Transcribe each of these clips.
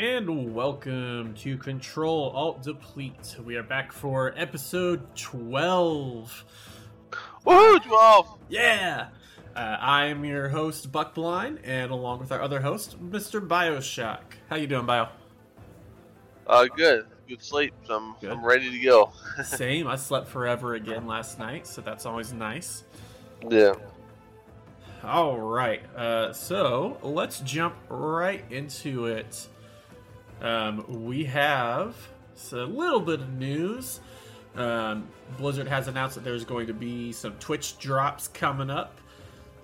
and welcome to Control Alt Deplete. We are back for episode 12. Woohoo, 12! Yeah! Uh, I am your host, Buckblind, and along with our other host, Mr. Bioshock. How you doing, Bio? Uh, good. Good sleep. I'm, Good. I'm ready to go. Same. I slept forever again last night, so that's always nice. Yeah. All right. Uh, so let's jump right into it. Um, we have a little bit of news. Um, Blizzard has announced that there's going to be some Twitch drops coming up.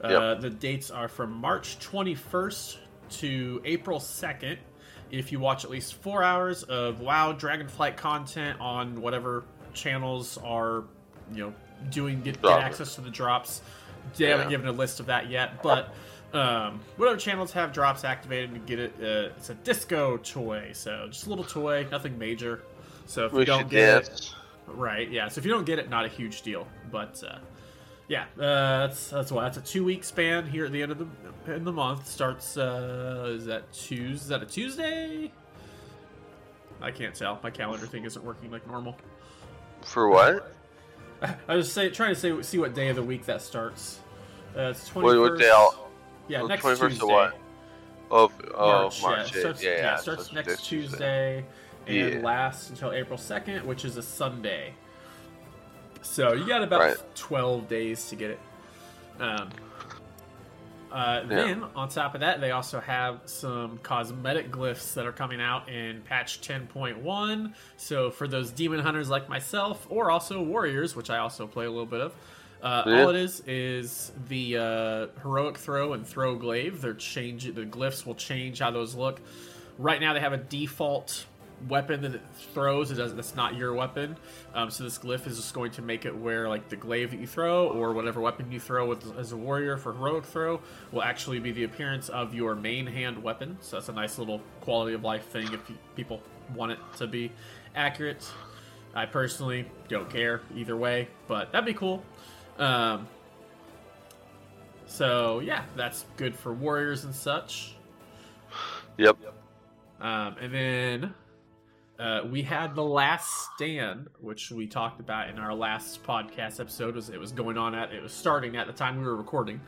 Uh, Yep. The dates are from March 21st to April 2nd. If you watch at least four hours of WoW Dragonflight content on whatever channels are, you know, doing get, get access to the drops. They haven't given a list of that yet, but um, whatever channels have drops activated to get it, uh, it's a disco toy. So just a little toy, nothing major. So if you We don't should get it. Right, yeah. So if you don't get it, not a huge deal. But uh, yeah, uh, that's that's why that's a two week span here at the end of the in the month. Starts uh, is that Tuesday? Is that a Tuesday? I can't tell. My calendar thing isn't working like normal. For what? I was say trying to say see what day of the week that starts. Uh, it's twenty What, what day out? Yeah, Oh, next 21st of Tuesday. what? Oh, oh March, March. yeah. Starts, yeah, yeah, yeah, starts so next next Tuesday, and lasts until April 2nd, which is a Sunday. So you got about Right. 12 days to get it. Um, uh, Then, on top of that, they also have some cosmetic glyphs that are coming out in patch 10.1. So, for those demon hunters like myself, or also warriors, which I also play a little bit of, uh, Yeah. all it is is the uh, heroic throw and throw glaive. They're changing the glyphs will change how those look. Right now, they have a default weapon that it throws. It doesn't. That's not your weapon. Um, so this glyph is just going to make it where like the glaive that you throw or whatever weapon you throw with, as a warrior for heroic throw will actually be the appearance of your main hand weapon. So that's a nice little quality of life thing if you, people want it to be accurate. I personally don't care either way, but that'd be cool. Um, so yeah, that's good for warriors and such. Yep. Um, and then uh, we had the last stand, which we talked about in our last podcast episode. Was it was going on at it was starting at the time we were recording,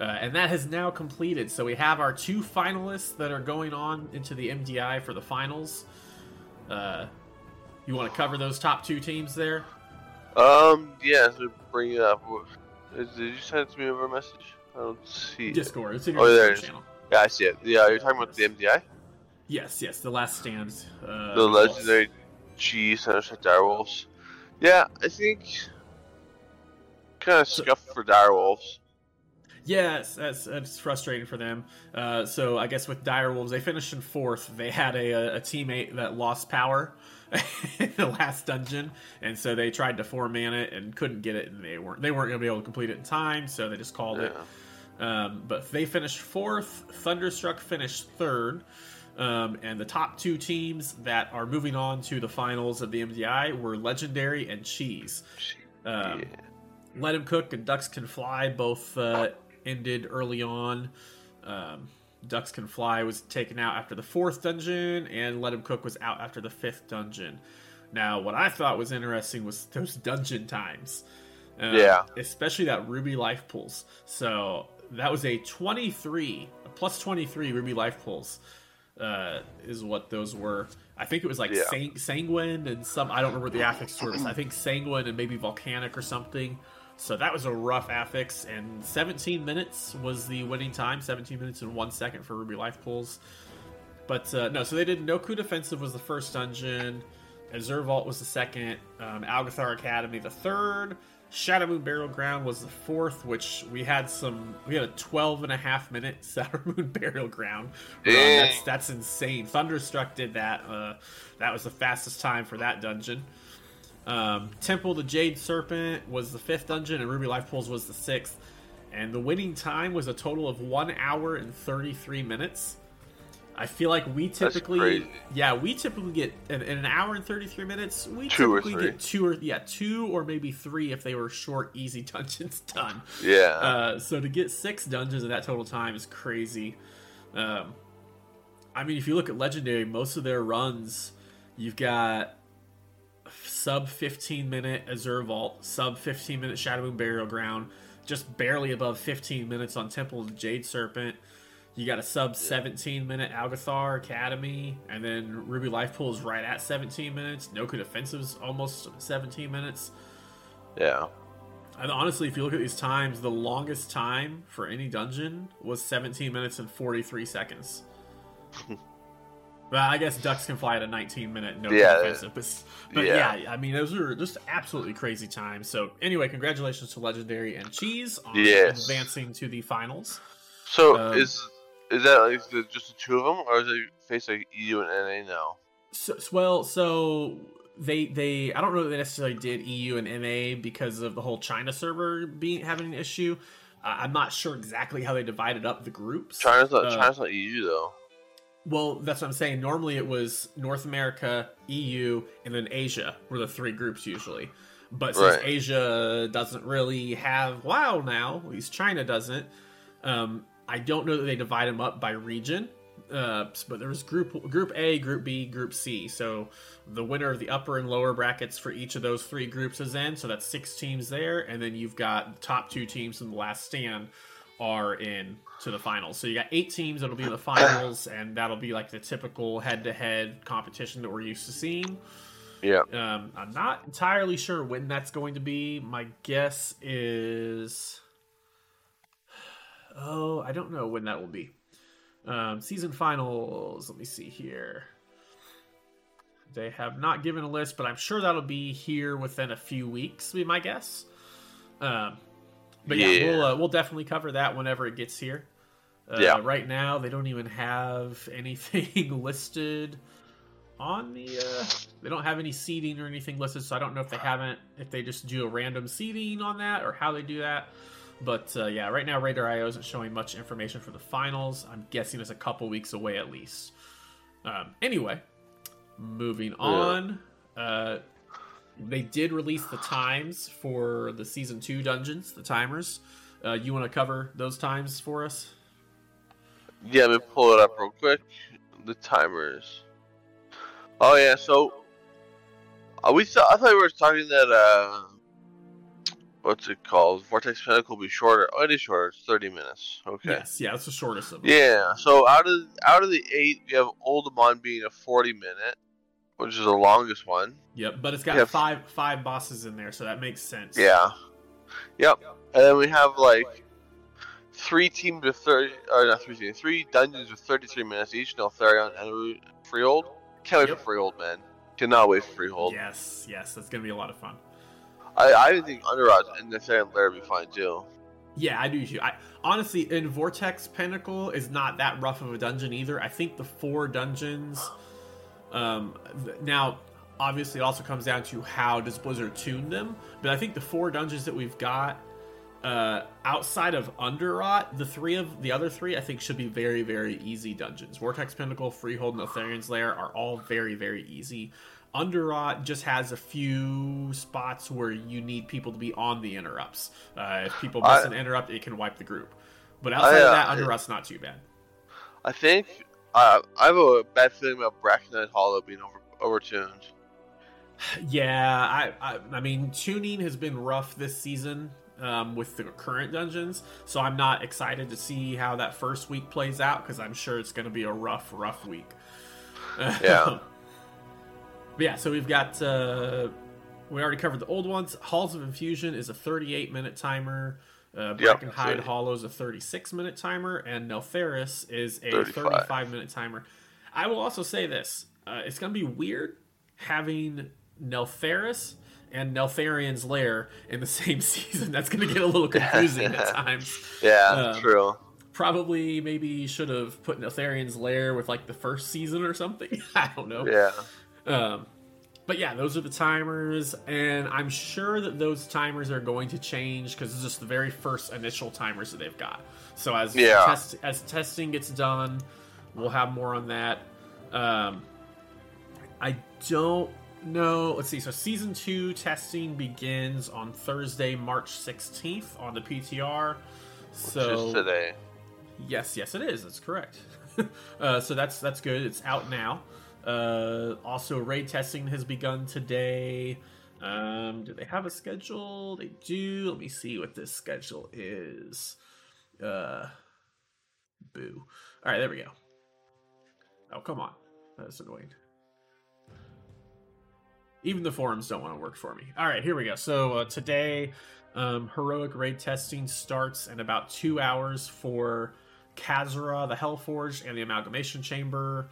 uh, and that has now completed. So we have our two finalists that are going on into the MDI for the finals. Uh, you want to cover those top two teams there? Um, yeah, so bring it up. Did you send it to me over a message? I don't see it. Discord. It's in your Oh, there it is. channel. Yeah, I see it. Yeah, you're talking about the MDI? Yes, yes, the last stand. Uh, the legendary G Center Direwolves. Yeah, I think kind of scuffed for Direwolves. Yes, that's, that's frustrating for them. Uh, so I guess with Dire Wolves, they finished in fourth. They had a, a teammate that lost power in the last dungeon, and so they tried to four man it and couldn't get it, and they weren't they weren't going to be able to complete it in time, so they just called it. Um, but they finished fourth. Thunderstruck finished third. Um, and the top two teams that are moving on to the finals of the MDI were Legendary and Cheese. Um, yeah. Let Him Cook and Ducks Can Fly both uh, ended early on. Um, Ducks Can Fly was taken out after the fourth dungeon, and Let Him Cook was out after the fifth dungeon. Now, what I thought was interesting was those dungeon times. Um, Yeah. Especially that Ruby Life Pools. So that was a 23, a plus 23 Ruby Life Pools, uh, is what those were. I think it was like Yeah. sang- Sanguine and some, I don't remember the affix were. I think Sanguine and maybe Volcanic or something. So that was a rough affix, and 17 minutes was the winning time. 17 minutes and one second for Ruby Life Pools. But uh, no, so they did Nokhud Offensive was the first dungeon, Azure Vault was the second, um, Algeth'ar Academy the third, Shadowmoon Burial Ground was the fourth, which we had some, we had a 12 and a half minute Shadowmoon Burial Ground. run. That's, that's insane. Thunderstruck did that. Uh, that was the fastest time for that dungeon. Um, Temple the Jade Serpent was the fifth dungeon, and Ruby Life Pools was the sixth. And the winning time was a total of one hour and 33 minutes. I feel like we typically, yeah, we typically get in, in an hour and 33 minutes. We Two typically get two or yeah, two or maybe three if they were short, easy dungeons done. Yeah. Uh, so to get six dungeons in that total time is crazy. Um, I mean, if you look at Legendary, most of their runs, you've got sub 15 minute Azure Vault, sub 15 minute Shadowmoon Burial Ground, just barely above 15 minutes on Temple of the Jade Serpent. You got a sub 17 minute Algeth'ar Academy, and then Ruby Life Pool is right at 17 minutes. Nokhud Offensive's almost 17 minutes. Yeah. And honestly, if you look at these times, the longest time for any dungeon was 17 minutes and 43 seconds. well, I guess ducks can fly at a 19 minute no Yeah. defensive, but, but Yeah. yeah. I mean those are just absolutely crazy times. So anyway, congratulations to Legendary and Cheese on Yes. advancing to the finals. So Um, is is that like the, just the two of them, or is it face like EU and NA now? So, so- well, so they they I don't know that they necessarily did EU and NA because of the whole China server being having an issue. Uh, I'm not sure exactly how they divided up the groups. China's not Uh, China's not EU though. Well, that's what I'm saying. Normally it was North America, EU, and then Asia were the three groups usually. But since Right. Asia doesn't really have WoW now, at least China doesn't, um, I don't know that they divide them up by region. Uh, but there was group group A, group B, group C. So the winner of the upper and lower brackets for each of those three groups is in. So that's six teams there, and then you've got the top two teams in the last stand are in to the finals. So you got eight teams that'll be in the finals, and that'll be like the typical head-to-head competition that we're used to seeing. Yeah. Um, I'm not entirely sure when that's going to be. My guess is, oh, I don't know when that will be. Um, season finals. Let me see here. They have not given a list, but I'm sure that'll be here within a few weeks. Be my guess. Um, but yeah, Yeah. we'll uh, we'll definitely cover that whenever it gets here. Uh, Yeah. Right now, they don't even have anything listed on the. Uh, they don't have any seating or anything listed, so I don't know if they haven't, if they just do a random seating on that or how they do that. But uh, yeah, right now Raider.IO isn't showing much information for the finals. I'm guessing it's a couple weeks away at least. Um, anyway, moving on. Uh, they did release the times for the season two dungeons, the timers. Uh, you want to cover those times for us? Yeah, let me pull it up real quick. The timers. Oh yeah, so uh, we thought I thought we were talking that uh, what's it called? Vortex Pinnacle will be shorter. Oh, it is shorter. It's thirty minutes. Okay. Yes, yeah, that's the shortest of them. Yeah. So out of out of the eight, we have Uldaman being a forty minute, which is the longest one. Yep, but it's got Yeah. five five bosses in there, so that makes sense. Yeah. Yep. And then we have like three teams with thirty, or not three teams, three dungeons with thirty-three minutes each. Neltharion and Freehold. Can't wait Yep. for Freehold, man. Cannot wait for Freehold. Yes, yes, that's gonna be a lot of fun. I I think Underrot and Neltharion Lair would be fine too. Yeah, I do too. I honestly, in Vortex Pinnacle is not that rough of a dungeon either. I think the four dungeons. Um, now, obviously, it also comes down to how does Blizzard tune them. But I think the four dungeons that we've got, uh, outside of Underrot, the three of the other three, I think should be very, very easy dungeons. Vortex Pinnacle, Freehold, and Neltharion's Lair are all very, very easy. Underrot just has a few spots where you need people to be on the interrupts. Uh, if people miss I- an interrupt, it can wipe the group. But outside I, of uh, that, I- Underrot's not too bad. I think uh, I have a bad feeling about Brackenhide Hollow being over overtuned. Yeah, I, I, I mean, tuning has been rough this season um, with the current dungeons, so I'm not excited to see how that first week plays out because I'm sure it's going to be a rough, rough week. Yeah. but yeah, so we've got we already covered the old ones. Halls of Infusion is a 38 minute timer. Uh, Yep, Brackenhide thirty. Hollow is a 36 minute timer, and Neltharus is a 35. 35 minute timer. I will also say this: uh, it's going to be weird having Neltharus and Neltharion's Lair in the same season. That's going to get a little confusing at times. Yeah, Um, true. Probably, maybe should have put Neltharion's Lair with like the first season or something. I don't know. Yeah. Um, but yeah, those are the timers, and I'm sure that those timers are going to change because it's just the very first initial timers that they've got. So as Yeah. test, as testing gets done, we'll have more on that. Um, I don't know. Let's see. So season two testing begins on Thursday, March 16th on the PTR. Which So is today. Yes, yes, it is. That's correct. uh, so that's that's good. It's out now. Uh, also, raid testing has begun today. Um, do they have a schedule? They do. Let me see what this schedule is. Uh, boo. All right, there we go. Oh, come on. That's annoying. Even the forums don't want to work for me. All right, here we go. So uh, today, um, heroic raid testing starts in about two hours for Kazzara, the Hellforge, and the Amalgamation Chamber.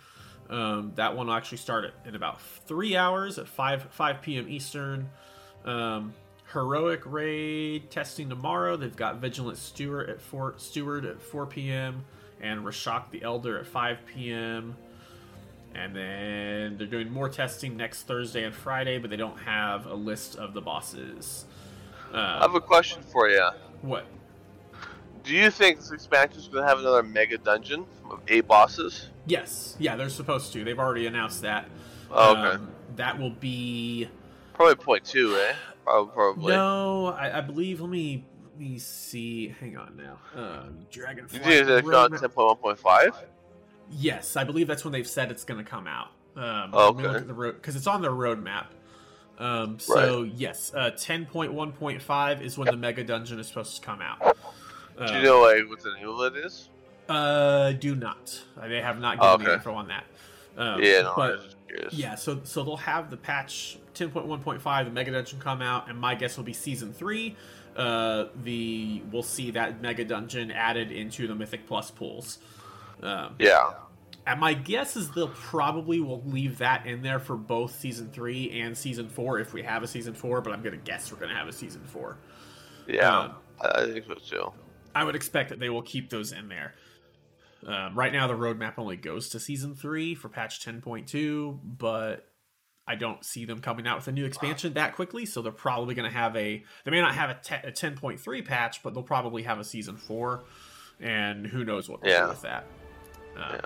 Um, that one will actually start at, in about three hours at 5 5 p.m. Eastern. Um, heroic raid testing tomorrow. They've got Vigilant Steward at 4 Steward at 4 p.m. and Rashok the Elder at 5 p.m. And then they're doing more testing next Thursday and Friday, but they don't have a list of the bosses. I have a question for you. What? Do you think this expansion is going to have another mega dungeon of eight bosses? Yes. Yeah, they're supposed to. They've already announced that. Oh, okay. Um, that will be. Probably point two, eh? Probably. probably. No, I, I believe. Let me let me see. Hang on now. Um, Dragonflight. You think it's ten point one point five? Yes, I believe that's when they've said it's going to come out. Um, Oh, look okay. at the road because it's on their roadmap. Um, so yes, uh, ten point one point five is when the mega dungeon is supposed to come out. Do you know like what the it is? Uh, do not. They have not given okay. info on that. Um, yeah, no, but was just curious. yeah, so so they'll have the patch 10.1.5, the Mega Dungeon come out, and my guess will be season three. Uh, the we'll see that Mega Dungeon added into the Mythic Plus pools. Um, Yeah. and my guess is they'll probably will leave that in there for both season three and season four if we have a season four. But I'm gonna guess we're gonna have a season four. Yeah. Um, I think so too. I would expect that they will keep those in there. Um, right now, the roadmap only goes to season three for patch 10.2, but I don't see them coming out with a new expansion that quickly. So they're probably going to have a. They may not have a, te- a 10.3 patch, but they'll probably have a season four, and who knows what they'll Yeah. do with that. Uh, Yeah.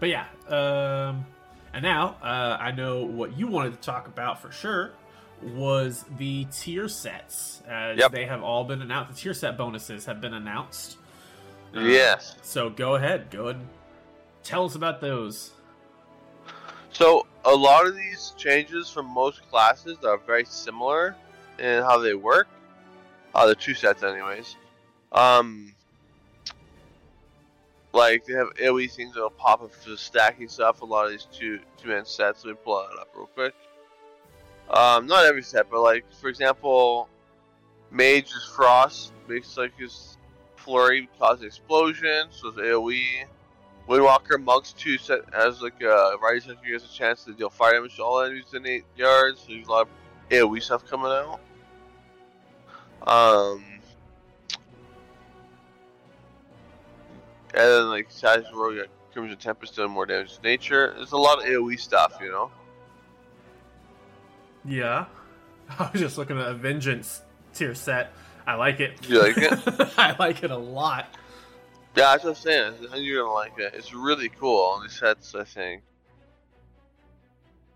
But yeah, um, and now uh, I know what you wanted to talk about for sure was the tier sets. As Yep. they have all been announced. The tier set bonuses have been announced. Uh, yes. So go ahead, go ahead, and tell us about those. So a lot of these changes from most classes are very similar in how they work. Uh, the two sets, anyways. Um, like they have AOE things that'll pop up for stacking stuff. A lot of these two two man sets. Let me pull that up real quick. Um, not every set, but like for example, Mage's Frost makes like his flurry cause explosion, so it's AOE. Windwalker Monks 2 set has like a rising sector has a chance to deal fire damage to all enemies in 8 yards. So there's a lot of AoE stuff coming out. Um, and then like Savage Rogue Crimson Tempest doing more damage to nature. There's a lot of AoE stuff, you know. Yeah, I was just looking at a vengeance tier set. I like it. You like it? I like it a lot. Yeah, that's what I'm saying. You're gonna like it. It's really cool on these sets, I think.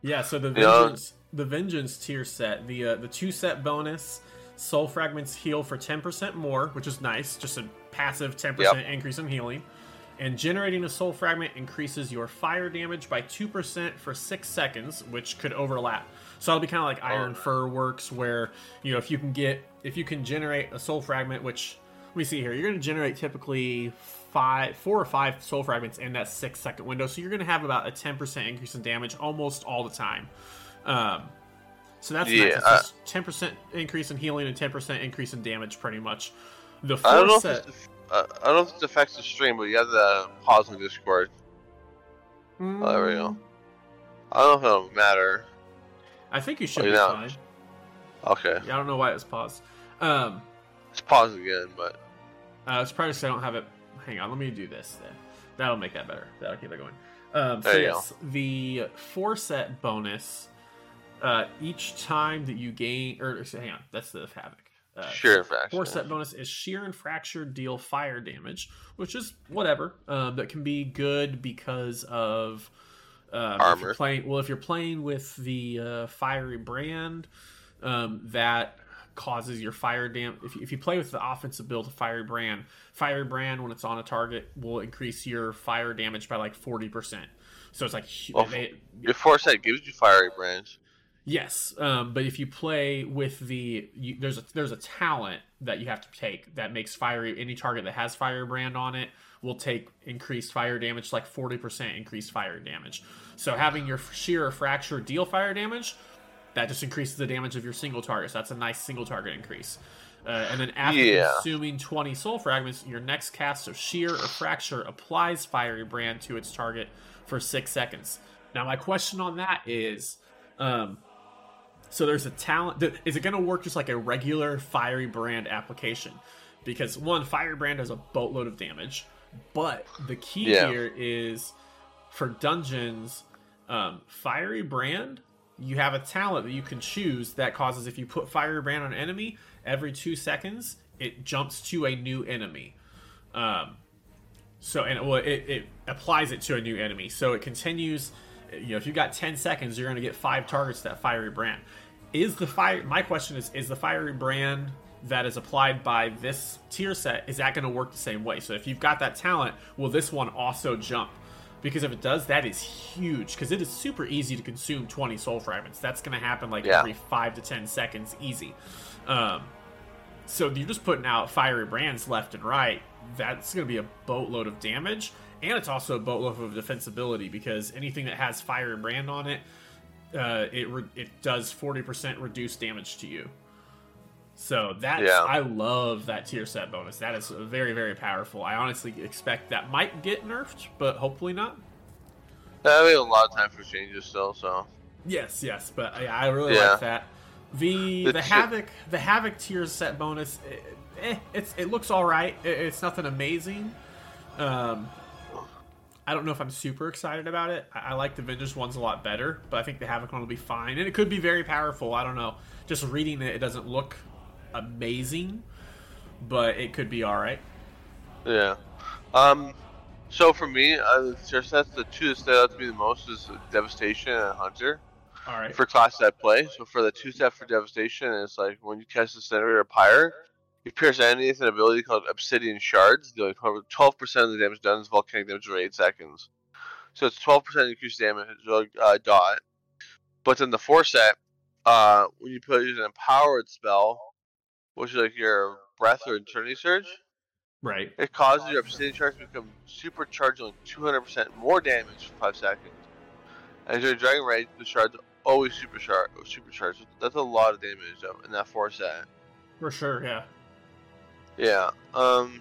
Yeah, so the Yeah. vengeance, the vengeance tier set, the uh, the two set bonus, soul fragments heal for ten percent more, which is nice. Just a passive ten percent increase in healing, and generating a soul fragment increases your fire damage by two percent for six seconds, which could overlap. So it'll be kind of like Iron Oh. Fur works, where you know if you can get if you can generate a soul fragment, which let me see here, you're going to generate typically five, four or five soul fragments in that six second window. So you're going to have about a 10% increase in damage almost all the time. Um, so that's Yeah, nice. Just 10% increase in healing and 10% increase in damage, pretty much. The I don't know if set. it's, uh, I don't know if it affects the stream, but you have to pause on Discord. Oh, there we go. I don't know if it'll matter. I think you should Oh, be yeah. fine. Okay, Yeah, I don't know why it's paused. Um, let's pause again, but Uh, it's probably because I don't have it. Hang on, let me do this then. That'll make that better. That'll keep it going. Um, so There you yes, the four set bonus. Uh, each time that you gain, or hang on, that's the havoc. Uh, sheer fraction. Four set bonus is shear and fracture deal fire damage, which is whatever. Um, that can be good because of um, If Armor. you're playing well, if you're playing with the uh, fiery brand, um, that causes your fire dam. If, if you play with the offensive build of Fiery Brand, Fiery Brand when it's on a target will increase your fire damage by like forty percent. So it's like Well, they, Your foresight gives you fiery brands. Yes, um, but if you play with the you, there's a there's a talent that you have to take that makes fiery any target that has fire brand on it will take increased fire damage like 40% increased fire damage. So having your shear or fracture deal fire damage that just increases the damage of your single target. So that's a nice single target increase. Uh, and then after Yeah. consuming 20 soul fragments, your next cast of shear or fracture applies fiery brand to its target for six seconds. Now my question on that is, um, so there's a talent. Is it going to work just like a regular fiery brand application? Because one, fiery brand has a boatload of damage, but the key Yeah. here is for dungeons, um, fiery brand. You have a talent that you can choose that causes if you put fiery brand on an enemy every two seconds, it jumps to a new enemy. Um, so and well, it, it applies it to a new enemy. So it continues. You know, if you got ten seconds, you're going to get five targets to that fiery brand. Is the fire? My question is: Is the fiery brand that is applied by this tier set is that going to work the same way? So if you've got that talent, will this one also jump? Because if it does, that is huge. Because it is super easy to consume 20 soul fragments. That's going to happen like Yeah. every five to ten seconds, easy. Um, so you're just putting out fiery brands left and right. That's going to be a boatload of damage, and it's also a boatload of defensibility because anything that has fiery brand on it, uh, it re- it does forty percent reduced damage to you. So that's Yeah. I love that tier set bonus. That is very very powerful. I honestly expect that might get nerfed, but hopefully not. I mean, a lot of time for changes still, so. Yes, yes, but I, I really Yeah. like that. The The the havoc the havoc tier set bonus, eh, eh, it's it looks all right. It, it's nothing amazing. Um, I don't know if I'm super excited about it. I, I like the Vengeance ones a lot better, but I think the havoc one will be fine, and it could be very powerful. I don't know. Just reading it, it doesn't look amazing, but it could be all right. Yeah. Um. So for me, uh, just that's the two that stand out to me the most is Devastation and Hunter All right. for classes I play. So for the two step for Devastation, it's like when you cast Disintegrator or a Pyre, you pierce enemies with an ability called Obsidian Shards, dealing twelve percent of the damage done is volcanic damage for eight seconds. So it's twelve percent increased damage uh, dot. But then the four set, uh, when you put use an empowered spell, which is like your breath or eternity surge. Right. It causes your obsidian shards to become supercharged on 200% more damage for 5 seconds. And during Dragon Rage, the shards always supercharged. supercharged. That's a lot of damage though, in that 4 set. For sure. Yeah. Yeah. Um.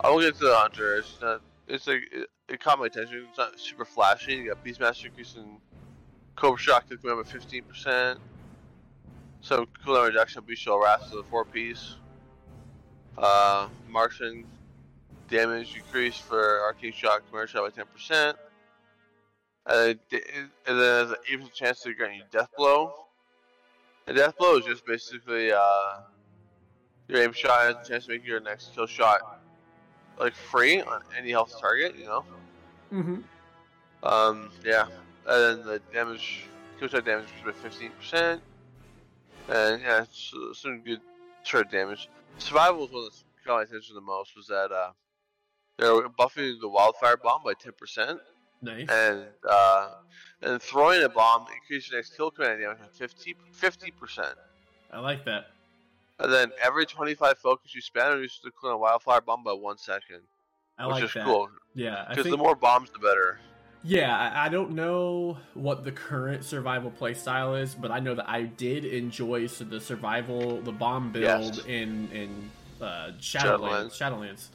I will get to the Hunter. It's not. It's like it, it caught my attention. It's not super flashy. You got Beastmaster increasing Cobra Shot to come up at 15%. Some cooldown reduction of Bestial Wrath to the 4 piece. Uh, Marksman damage increase for Arcane Shock Commercial by 10%. And then, it- and then there's an 80% chance to grant you Death Blow. And Death Blow is just basically uh, your aim shot has a chance to make your next kill shot like free on any health target, you know? Mm-hmm. Um, yeah. And then the damage, kill shot damage is by 15%. And yeah, it's, uh, some good short damage. Survival was one that caught my attention the most was that uh, they were buffing the wildfire bomb by 10%. Nice. And uh, and throwing a bomb increases your next kill command damage by 50 percent. I like that. And then every 25 focus you spend reduces the cooldown of wildfire bomb by one second, I which like is that. cool. Yeah. Because think, the more bombs, the better. Yeah, I, don't know what the current survival playstyle is, but I know that I did enjoy the survival, the bomb build Yes. in in uh, Shadowlands. Shadowlands.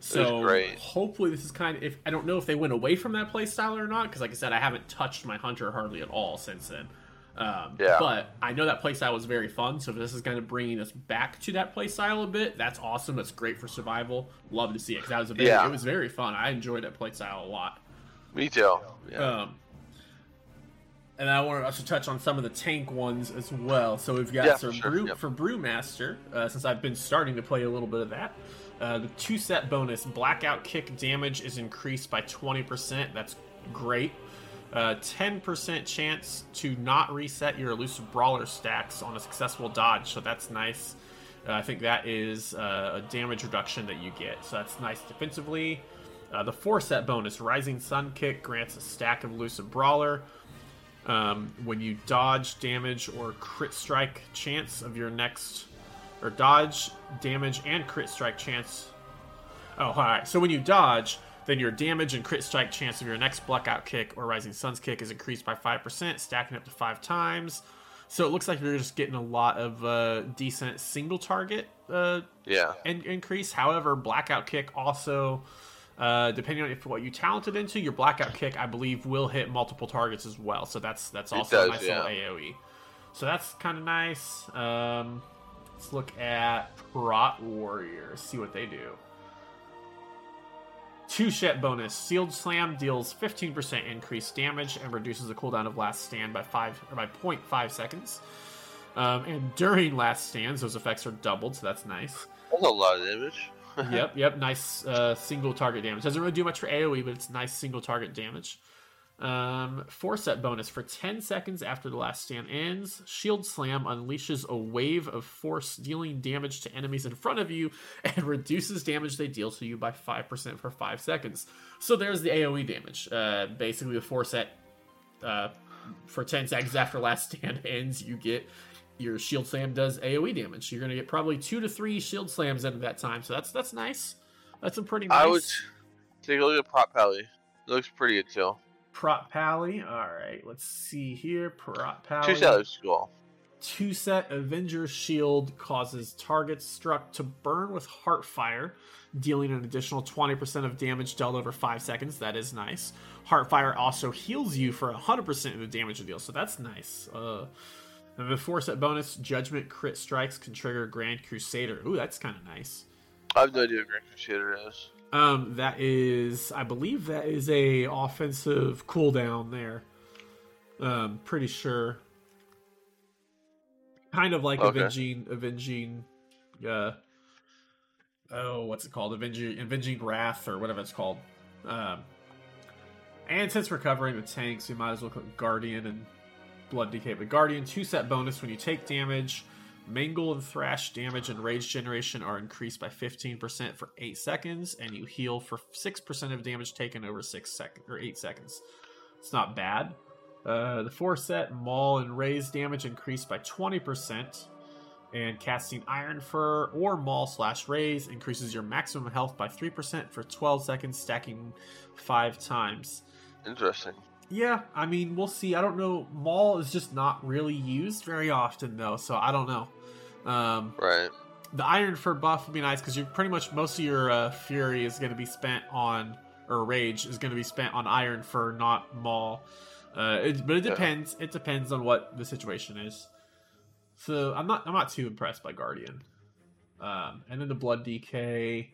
So hopefully this is kind of. If I don't know if they went away from that playstyle or not, because like I said, I haven't touched my hunter hardly at all since then. Um, Yeah. But I know that playstyle was very fun. So if this is kind of bringing us back to that playstyle a bit, that's awesome. That's great for survival. Love to see it because that was a very, Yeah. it was very fun. I enjoyed that playstyle a lot. Me too. Yeah. Um, and I want to also touch on some of the tank ones as well. So we've got Yeah, for for sure, Brew yep. for Brewmaster, uh, since I've been starting to play a little bit of that. Uh, the two set bonus blackout kick damage is increased by 20%. That's great. uh, 10% chance to not reset your elusive brawler stacks on a successful dodge, so that's nice. Uh, I think that is uh, a damage reduction that you get, so that's nice defensively. Uh, the four set bonus, Rising Sun Kick, grants a stack of elusive brawler. Um, when you dodge damage or crit strike chance of your next, or dodge damage and crit strike chance. Oh, all right. So when you dodge, then your damage and crit strike chance of your next blackout kick or rising sun's kick is increased by 5%, stacking up to five times. So it looks like you're just getting a lot of uh, decent single target uh, Yeah. in- increase. However, blackout kick also, uh, depending on if what you talented into, your blackout kick I believe will hit multiple targets as well. So that's that's also a nice yeah. little AOE. So that's kind of nice. Um, let's look at Prot Warrior, see what they do. Two shot bonus. Shield Slam deals 15% increased damage and reduces the cooldown of Last Stand by five or by 0.5 seconds. Um, and during Last Stands, those effects are doubled, so that's nice. That's a lot of damage. yep, yep, nice uh, single target damage. Doesn't really do much for AoE, but it's nice single target damage. Um, four set bonus for 10 seconds after the last stand ends. Shield Slam unleashes a wave of force, dealing damage to enemies in front of you and reduces damage they deal to you by 5% for 5 seconds. So there's the AoE damage. Uh, basically, the four set uh, for 10 seconds after last stand ends, you get your shield slam does AoE damage. You're going to get probably two to three shield slams into that time. So that's that's nice. That's a pretty nice. I would take a look at Prot Pally. It looks pretty good too. Prot Pally. All right, let's see here. Prot Pally. Two sellers school. Two set Avenger Shield causes targets struck to burn with Heartfire, dealing an additional 20% of damage dealt over 5 seconds. That is nice. Heartfire also heals you for 100% of the damage you deal, so that's nice. Uh, and the 4 set bonus Judgment Crit Strikes can trigger Grand Crusader. Ooh, that's kind of nice. I have no idea what Grand Crusader is. Um, that is, I believe that is a offensive cooldown there. Um, pretty sure. Kind of like Okay. avenging, avenging. Uh, oh, what's it called? Avenging, avenging wrath or whatever it's called. Um, and since we're covering the tanks, we might as well click Guardian and Blood DK. But Guardian two set bonus when you take damage. Mangle and Thrash damage and rage generation are increased by 15% for 8 seconds, and you heal for 6% of damage taken over 6 seconds or 8 seconds. It's not bad. Uh, the 4 set Maul and Raze damage increased by 20%, and casting Iron Fur or Maul slash Raze increases your maximum health by 3% for 12 seconds, stacking 5 times. Interesting. Yeah, I mean, we'll see. I don't know. Maul is just not really used very often, though, so I don't know. Um, Right. the Iron Fur buff would be nice because you're pretty much most of your uh, Fury is going to be spent on, or Rage is going to be spent on Iron Fur, not Maul. Uh, it, but it Yeah. depends. It depends on what the situation is. So I'm not. I'm not too impressed by Guardian. Um, and then the Blood DK.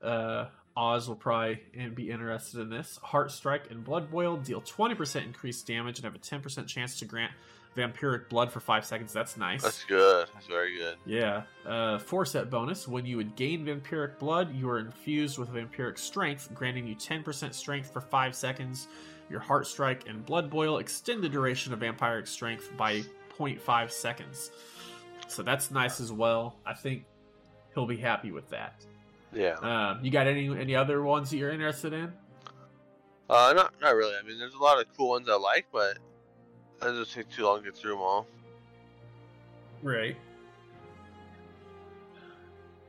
Uh, Oz will probably be interested in this. Heart Strike and Blood Boil deal 20% increased damage and have a 10% chance to grant vampiric blood for 5 seconds. That's nice. That's good. That's very good. Yeah. Uh, four set bonus. When you would gain vampiric blood, you are infused with vampiric strength, granting you 10% strength for 5 seconds. Your heart strike and blood boil extend the duration of vampiric strength by 0.5 seconds. So that's nice as well. I think he'll be happy with that. Yeah. Um, you got any any other ones that you're interested in? Uh, not not really. I mean, there's a lot of cool ones I like, but it just take too long to get through them all. Right.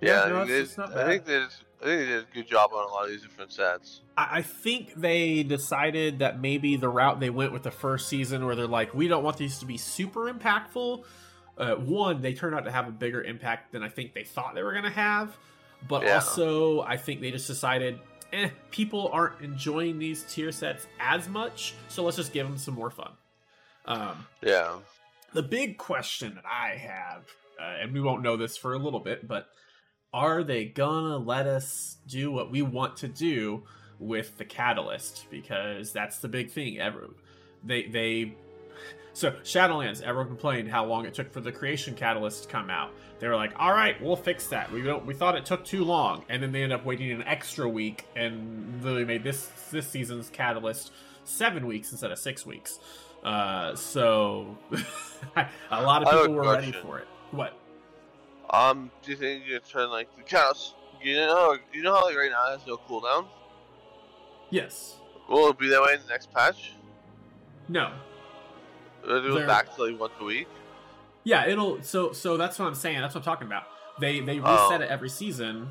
Yeah, no, I, it's- think it's not they, I think they did, I think they did a good job on a lot of these different sets. I I think they decided that maybe the route they went with the first season, where they're like, we don't want these to be super impactful. Uh, one, they turned out to have a bigger impact than I think they thought they were going to have. But Yeah. also, I think they just decided, eh, people aren't enjoying these tier sets as much, so let's just give them some more fun. Um, Yeah. the big question that I have, uh, and we won't know this for a little bit, but are they gonna let us do what we want to do with the catalyst? Because that's the big thing. Ever they they so Shadowlands. Everyone complained how long it took for the creation catalyst to come out. They were like, "All right, we'll fix that. We don't. We thought it took too long, and then they ended up waiting an extra week and literally made this this season's catalyst seven weeks instead of six weeks. Uh, so a lot of I have a people were ready for it. What? Um, do you think you turn like the cows? You know, you know how like right now it has no cooldown. Yes. Will it be that way in the next patch? No. Or do it like once a week? Yeah, it'll. So so that's what I'm saying. That's what I'm talking about. They they Oh. reset it every season.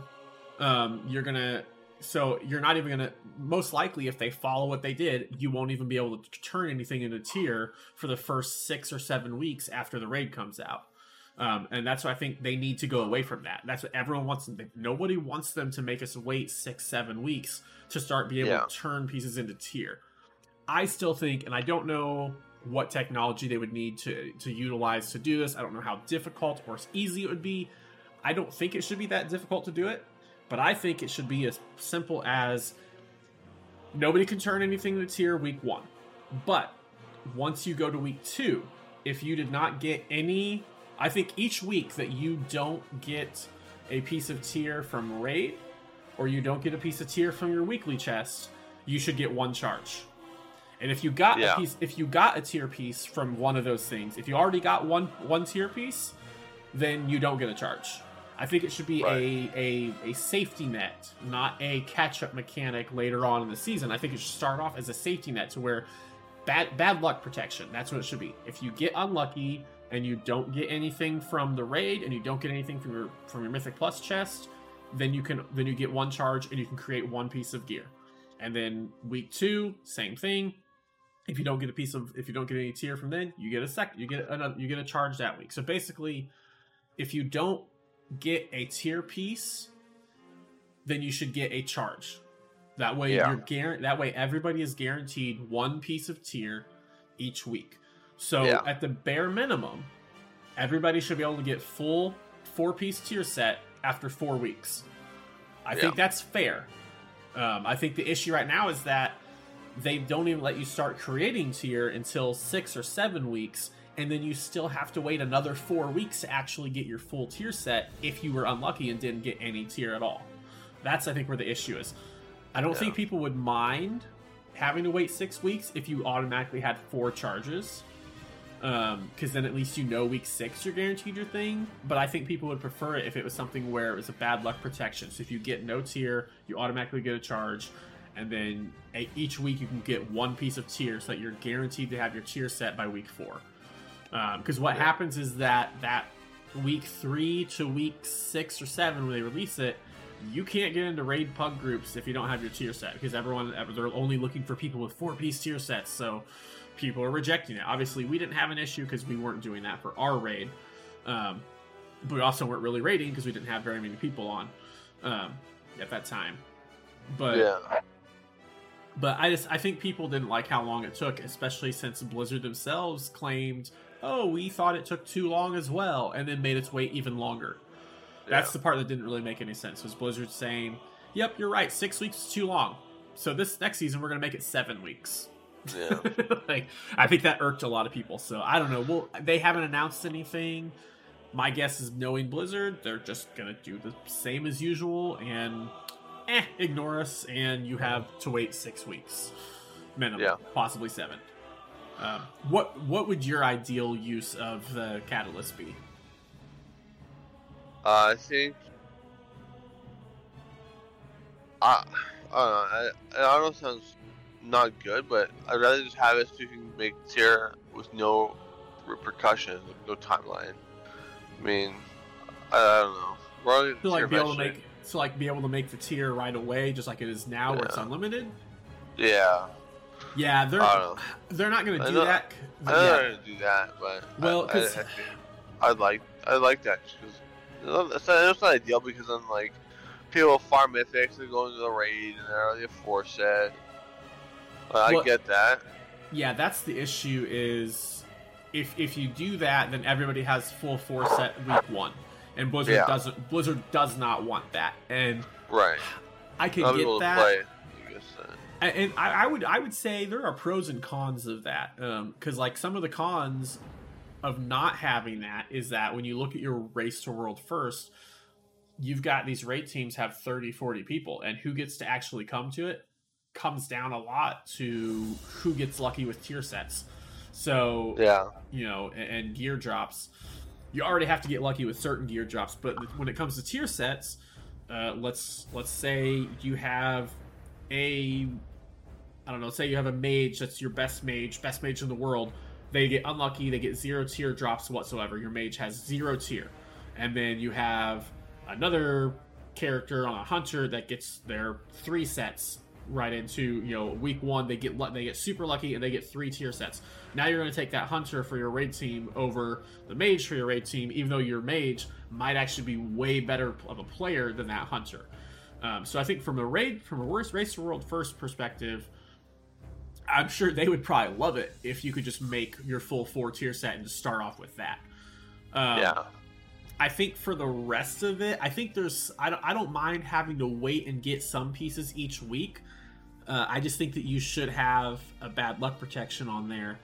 Um, you're gonna. So you're not even gonna. Most likely, if they follow what they did, you won't even be able to turn anything into tier for the first six or seven weeks after the raid comes out. Um, and that's why I think they need to go away from that. That's what everyone wants. Them. Nobody wants them to make us wait six, seven weeks to start being able Yeah. to turn pieces into tier. I still think, and I don't know what technology they would need to to utilize to do this. I don't know how difficult or easy it would be. I don't think it should be that difficult to do it, but I think it should be as simple as nobody can turn anything into tier week one. But once you go to week two, if you did not get any, I think each week that you don't get a piece of tier from raid, or you don't get a piece of tier from your weekly chest, you should get one charge. And if you got Yeah. a piece, if you got a tier piece from one of those things, if you already got one one tier piece, then you don't get a charge. I think it should be a, a a safety net, not a catch up mechanic later on in the season. I think it should start off as a safety net to where bad bad luck protection. That's what it should be. If you get unlucky and you don't get anything from the raid and you don't get anything from your from your mythic plus chest, then you can then you get one charge and you can create one piece of gear. And then week two, same thing. If you don't get a piece of if you don't get any tier from then, you get a sec you get another you get a charge that week. So basically, if you don't get a tier piece, then you should get a charge. That way Yeah. you're guar- that way everybody is guaranteed one piece of tier each week. So Yeah. at the bare minimum, everybody should be able to get full four piece tier set after four weeks. I think that's fair. Um, I think the issue right now is that they don't even let you start creating tier until six or seven weeks, and then you still have to wait another four weeks to actually get your full tier set if you were unlucky and didn't get any tier at all. That's I think where the issue is. I don't Yeah. think people would mind having to wait six weeks if you automatically had four charges. Um, because then at least you know week six you're guaranteed your thing. But I think people would prefer it if it was something where it was a bad luck protection. So if you get no tier, you automatically get a charge. And then a- each week you can get one piece of tier so that you're guaranteed to have your tier set by week four. Because what Yeah. happens is that that week three to week six or seven when they release it, you can't get into raid pug groups if you don't have your tier set because everyone they're only looking for people with four piece tier sets. So people are rejecting it. Obviously, we didn't have an issue because we weren't doing that for our raid, um, but we also weren't really raiding because we didn't have very many people on um, at that time. But yeah. But I just I think people didn't like how long it took, especially since Blizzard themselves claimed, "Oh, we thought it took too long as well," and then made its wait even longer. That's the part that didn't really make any sense. Was Blizzard saying, "Yep, you're right. Six weeks is too long. So this next season we're gonna make it seven weeks." Yeah. like, I think that irked a lot of people. So I don't know. Well, they haven't announced anything. My guess is, knowing Blizzard, they're just gonna do the same as usual and eh, ignore us, and you have to wait six weeks minimum, Yeah. possibly seven. Um, what what would your ideal use of the catalyst be? Uh, I think. I, I don't know. I, I don't know. Sounds not good, but I'd rather just have it so you can make tier with no repercussions, no timeline. I mean, I, I don't know. We're only To like be able to make to like be able to make the tier right away, just like it is now, where it's unlimited. Yeah, Yeah, they're they're not going to I do know- that. I Yeah. know how to do that, but Well, I, I, I, would like I like that because it's not, it's not ideal because then like people farm mythics, they go into the raid and they're already a four set. But I get that. Yeah, that's the issue. Is if if you do that, then everybody has full four set week one, and Blizzard Yeah. doesn't. Blizzard does not want that, and Right. I can get that. play. I. And- I, I would I would say there are pros and cons of that. Um, because like some of the cons of not having that is that when you look at your race to world first, you've got these raid teams have 30, 40 people, and who gets to actually come to it? comes down a lot to who gets lucky with tier sets. So Yeah. you know, and, and gear drops. You already have to get lucky with certain gear drops, but when it comes to tier sets, uh, let's let's say you have a I don't know, say you have a mage that's your best mage, best mage in the world. They get unlucky, they get zero tier drops whatsoever. Your mage has zero tier. And then you have another character on a hunter that gets their three sets right into, you know, week one they get they get super lucky and they get three tier sets. Now you're going to take that hunter for your raid team over the mage for your raid team, even though your mage might actually be way better of a player than that hunter. Um, so I think from a raid, from a worst race to world first perspective, I'm sure they would probably love it if you could just make your full four tier set and just start off with that. Um, Yeah. I think for the rest of it, I think there's I don't, I don't mind having to wait and get some pieces each week. Uh, I just think that you should have a bad luck protection on there.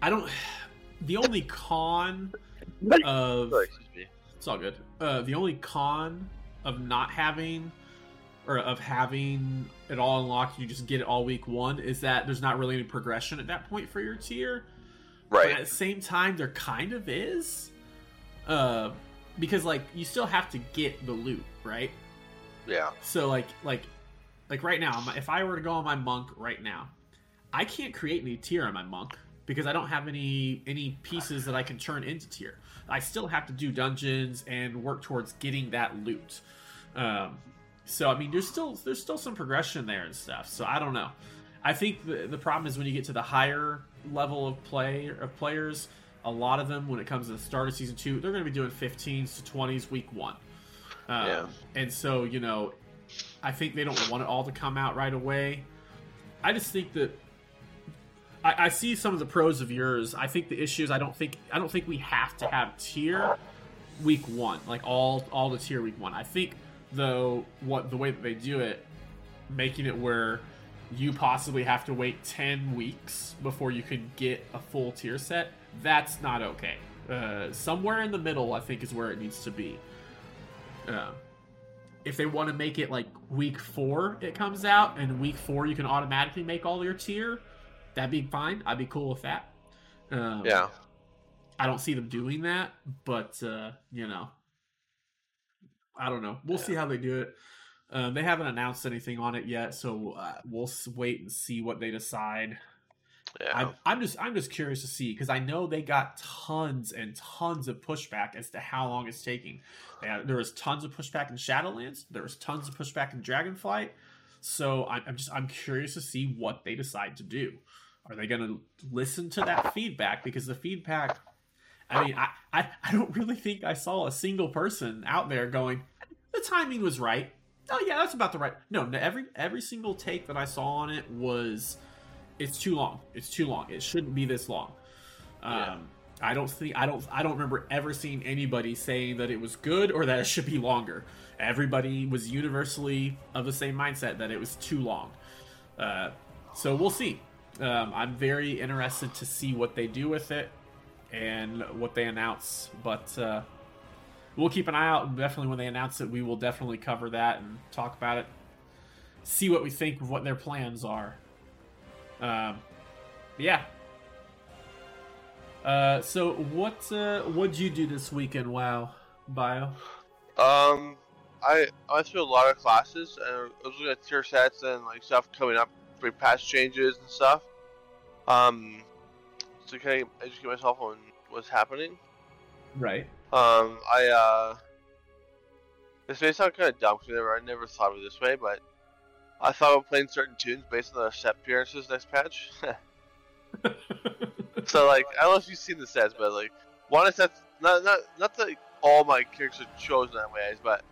I don't. The only con of Sorry, it's all good. Uh, the only con of not having or of having it all unlocked, you just get it all week one, is that there's not really any progression at that point for your tier. Right. But at the same time, there kind of is. Uh, because like you still have to get the loot, right? Yeah. So like like like right now, if I were to go on my monk right now, I can't create any tier on my monk because I don't have any any pieces that I can turn into tier. I still have to do dungeons and work towards getting that loot. Um, so I mean, there's still there's still some progression there and stuff. So I don't know. I think the the problem is when you get to the higher level of play of players, a lot of them when it comes to the start of season two, they're going to be doing 15s to 20s week one. Um, Yeah. And so you know, I think they don't want it all to come out right away. I just think that I, I see some of the pros of yours. I think the issue is I don't think I don't think we have to have tier week one, like all all the tier week one. I think though what the way that they do it, making it where you possibly have to wait ten weeks before you can get a full tier set. That's not okay. Uh, somewhere in the middle, I think, is where it needs to be. Uh, if they want to make it like week four, it comes out, and week four you can automatically make all your tier, that'd be fine. I'd be cool with that. Um, Yeah. I don't see them doing that, but uh, you know, I don't know. We'll see how they do it. Um, they haven't announced anything on it yet, so uh, we'll wait and see what they decide. Yeah. I'm, I'm just I'm just curious to see because I know they got tons and tons of pushback as to how long it's taking. Yeah, there was tons of pushback in Shadowlands. There was tons of pushback in Dragonflight. So I'm, I'm just I'm curious to see what they decide to do. Are they going to listen to that feedback? Because the feedback, I mean, I, I I don't really think I saw a single person out there going, the timing was right. Oh yeah, that's about the right. No, every every single take that I saw on it was it's too long. It's too long. It shouldn't be this long. Um, Yeah. I don't think I don't I don't remember ever seeing anybody saying that it was good or that it should be longer. Everybody was universally of the same mindset that it was too long. Uh, so we'll see. Um, I'm very interested to see what they do with it and what they announce. But uh, we'll keep an eye out. Definitely, when they announce it, we will definitely cover that and talk about it. See what we think of what their plans are. Um, yeah. Uh, so what uh, what'd you do this weekend? Wow, bio. Um, I I went through a lot of classes and I was looking at tier sets and like stuff coming up for patch changes and stuff. Um, to kind of educate myself on what's happening. Right. Um, I uh, this may sound kind of dumb because I never thought of it this way, but I thought of playing certain toons based on the set appearances next patch. so like, I don't know if you've seen the sets, but like, one is that's not not not that all my characters are chosen that way, but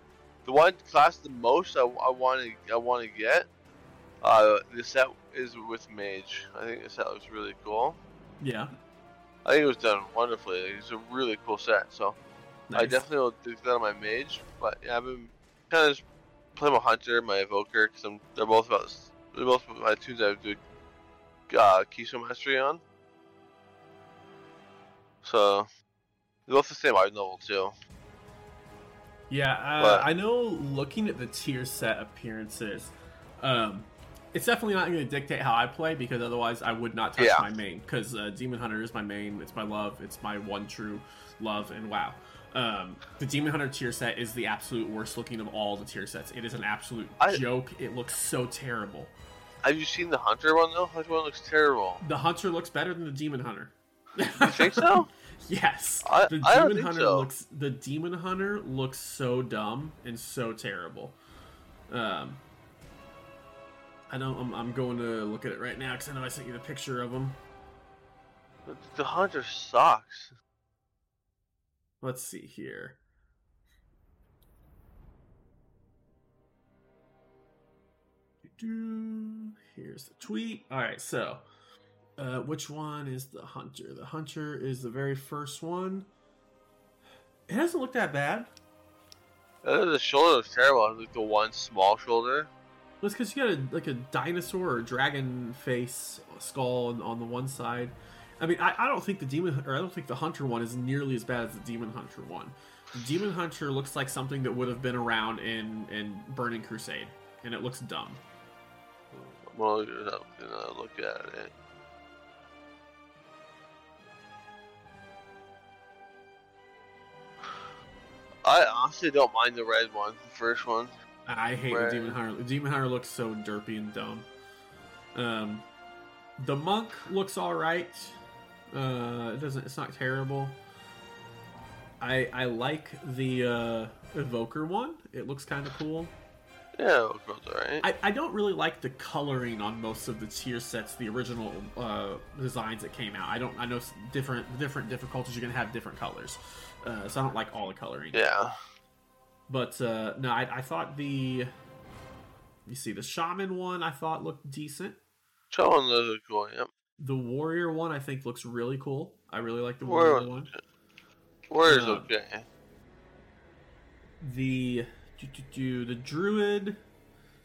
the one class the most I want to I want to get. Uh, the set is with mage. I think the set looks really cool. yeah. I think it was done wonderfully. It's a really cool set. So I definitely will do that on my mage, but yeah, I've been kind of playing my hunter, my evoker, because they're both about they're both my toons I do uh, Keystone Mastery on. So they're both the same item level too. Yeah, uh, But- I know. Looking at the tier set appearances, um, it's definitely not going to dictate how I play because otherwise I would not touch Yeah. my main because uh, Demon Hunter is my main. It's my love. It's my one true love. And wow, um, the Demon Hunter tier set is the absolute worst looking of all the tier sets. It is an absolute I- joke. It looks so terrible. Have you seen the Hunter one though? Hunter one looks terrible. The Hunter looks better than the Demon Hunter. You think so? yes, I- the I Demon Hunter so. looks. The Demon Hunter looks so dumb and so terrible. Um, I know I'm, I'm going to look at it right now because I know I sent you the picture of him. The Hunter sucks. Let's see here. Here's the tweet. All right, so uh, which one is the hunter? The hunter is the very first one. It doesn't look that bad. Uh, the shoulder looks terrible. Like the one small shoulder. That's because you got a, like a dinosaur or dragon face skull on, on the one side. I mean, I, I don't think the demon or I don't think the hunter one is nearly as bad as the demon hunter one. The demon hunter looks like something that would have been around in in Burning Crusade, and it looks dumb. I'm gonna look it up and look at it. I honestly don't mind the red one, the first one. I hate the demon hunter. The demon hunter looks so derpy and dumb. Um, the monk looks all right. Uh, it doesn't. It's not terrible. I I like the uh, evoker one. It looks kind of cool. Yeah, it goes alright. I, I don't really like the coloring on most of the tier sets, the original uh, designs that came out. I don't. I know different different difficulties. You're gonna have different colors, uh, so I don't like all the coloring. Yeah. But uh, no, I, I thought the you see the shaman one I thought looked decent. Those are cool, yep. The warrior one I think looks really cool. I really like the Warrior warrior one. Warrior's Uh, okay. The do, do, do, the druid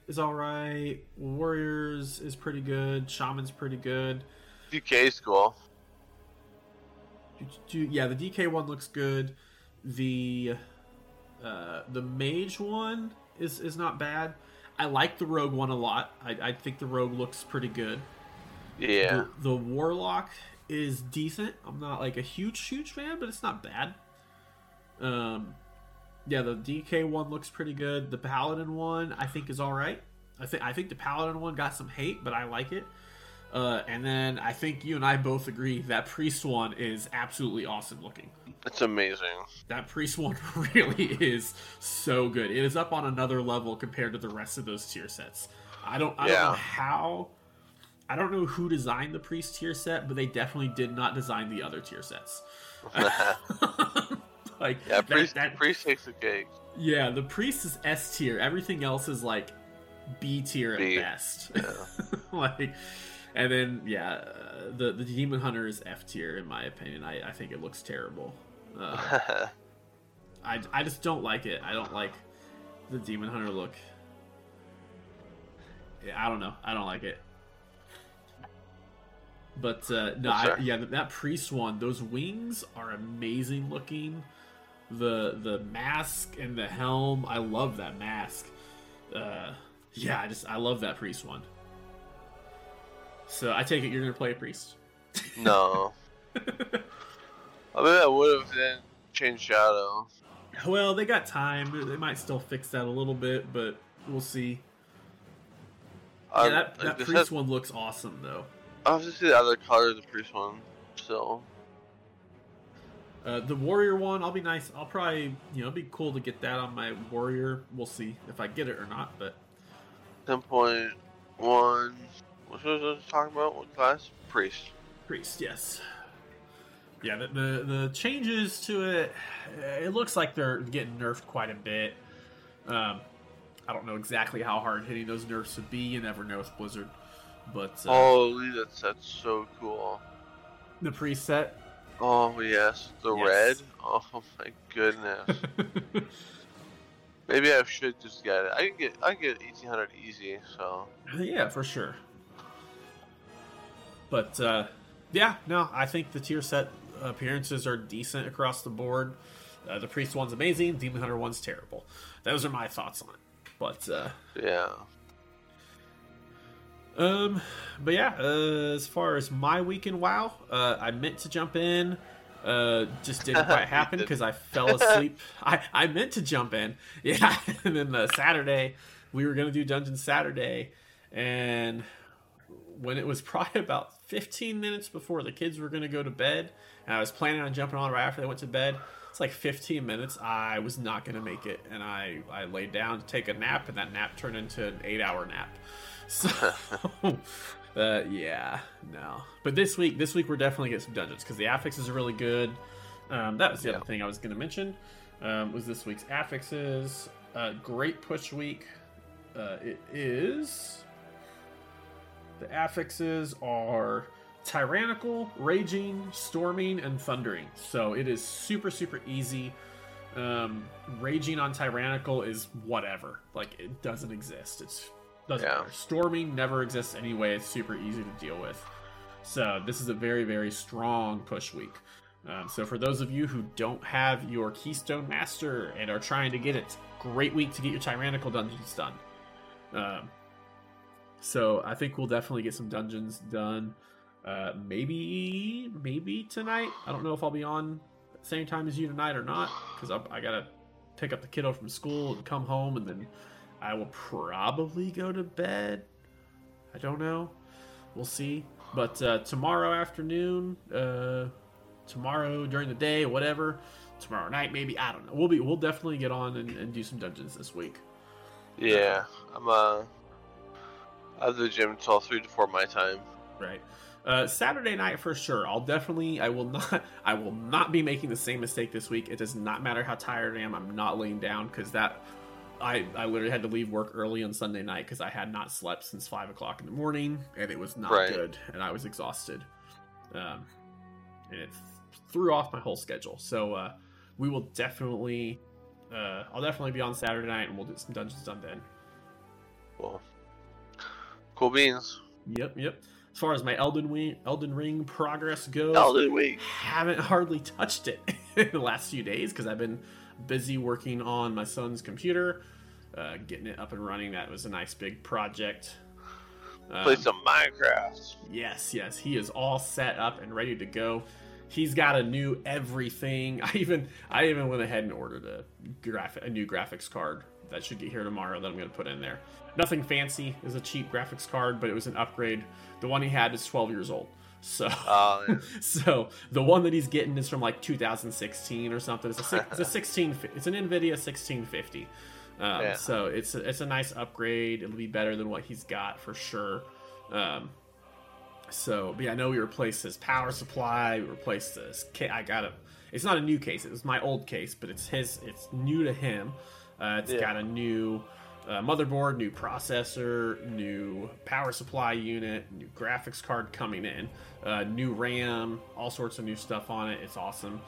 is all right. Warriors is pretty good. Shaman's pretty good. DK's cool. Yeah, the DK one looks good. The uh, the mage one is is not bad. I like the rogue one a lot. I, I think the rogue looks pretty good. Yeah. The, the warlock is decent. I'm not like a huge huge fan, but it's not bad. Um, yeah, the DK one looks pretty good. The paladin one I think is all right. I think I think the paladin one got some hate, but I like it. Uh, and then I think you and I both agree that priest one is absolutely awesome looking. It's amazing. That priest one really is so good. It is up on another level compared to the rest of those tier sets. I don't I don't know Yeah. how I don't know who designed the priest tier set, but they definitely did not design the other tier sets. like yeah, that- priest, that- priest takes the cake. yeah, the priest is S tier. Everything else is like B tier at best. like, and then yeah, uh, the the demon hunter is F tier in my opinion. I, I think it looks terrible. Uh, I I just don't like it. I don't like the demon hunter look. I don't know. I don't like it. But uh, no, Yes, I, yeah, that, priest one, those wings are amazing looking. The the mask and the helm, I love that mask. Uh, yeah, I just I love that priest one. So I take it you're gonna play a priest. no. I mean, I would have then changed Shadow. Well, they got time. They might still fix that a little bit, but we'll see. Yeah, that, that priest has- one looks awesome though. I'll have to see the other color of the priest one. so. Uh, the warrior one, I'll be nice. I'll probably, you know, it'd be cool to get that on my warrior. We'll see if I get it or not. But 10.1. What was I talking about? What class? Priest. priest, yes. Yeah, the, the the changes to it, it looks like they're getting nerfed quite a bit. Um, I don't know exactly how hard hitting those nerfs would be. You never know with Blizzard, but uh, Holy, that set's so cool. the preset. Oh, yes. The Yes. red? Oh, my goodness. Maybe I should just get it. I can get I can get 1800 easy, so. Yeah, for sure. But uh, yeah, no, I think the tier set appearances are decent across the board. Uh, the priest one's amazing. Demon hunter one's terrible. Those are my thoughts on it. But uh, Yeah. Um, but yeah, uh, as far as my weekend WoW, uh, I meant to jump in, uh, just didn't quite happen because I fell asleep. I I meant to jump in, yeah, and then the Saturday we were gonna do Dungeon Saturday, and when it was probably about 15 minutes before the kids were gonna go to bed, and I was planning on jumping on right after they went to bed. Like 15 minutes. I was not gonna make it, and I I laid down to take a nap, and that nap turned into an eight-hour nap. So, uh, yeah, no. But this week, this week we're definitely getting some dungeons because the affixes are really good. Um, that was the Yeah. other thing I was going to mention. Um, was this week's affixes? Uh, great push week. Uh, it is. The affixes are tyrannical, raging, storming, and thundering. So it is super super easy. Um, raging on tyrannical is whatever. Like it doesn't exist. It's doesn't Yeah. matter. Storming never exists anyway. It's super easy to deal with. So this is a very very strong push week. Um, so for those of you who don't have your Keystone Master and are trying to get it, great week to get your tyrannical dungeons done. Um, so I think we'll definitely get some dungeons done. Uh, maybe maybe tonight. I don't know if I'll be on the same time as you tonight or not because I gotta pick up the kiddo from school and come home and then I will probably go to bed. I don't know. We'll see. But uh, tomorrow afternoon, uh, tomorrow during the day, whatever, tomorrow night maybe. I don't know. We'll be we'll definitely get on and, and do some dungeons this week. Yeah, I'm uh, at the gym till three to four my time. Right. Uh, Saturday night for sure. I'll definitely. I will not. I will not be making the same mistake this week. It does not matter how tired I am. I'm not laying down because that. I I literally had to leave work early on Sunday night because I had not slept since five o'clock in the morning and it was not Right. good and I was exhausted. Um, and it threw off my whole schedule. So uh, we will definitely. Uh, I'll definitely be on Saturday night and we'll do some dungeons done then. Cool. Cool beans. Yep, yep. As far as my Elden Ring, Elden Ring progress goes, Elden Week. haven't hardly touched it in the last few days because I've been busy working on my son's computer, uh, getting it up and running. That was a nice big project. Um, Play some Minecraft. Yes, yes, he is all set up and ready to go. He's got a new everything. I even I even went ahead and ordered a graphic a new graphics card that should get here tomorrow that I'm going to put in there. Nothing fancy. is a cheap graphics card, but it was an upgrade. The one he had is 12 years old. So Uh, so the one that he's getting is from like 2016 or something. It's a it's a 16. It's an Nvidia 1650. Um, Yeah. So it's a, it's a nice upgrade. It'll be better than what he's got for sure. Um, so but yeah, I know we replaced his power supply. We replaced this. I got a. It's not a new case. It was my old case, but it's his. It's new to him. Uh, it's Yeah. got a new uh, motherboard, new processor, new power supply unit, new graphics card coming in, uh, new RAM, all sorts of new stuff on it. It's awesome.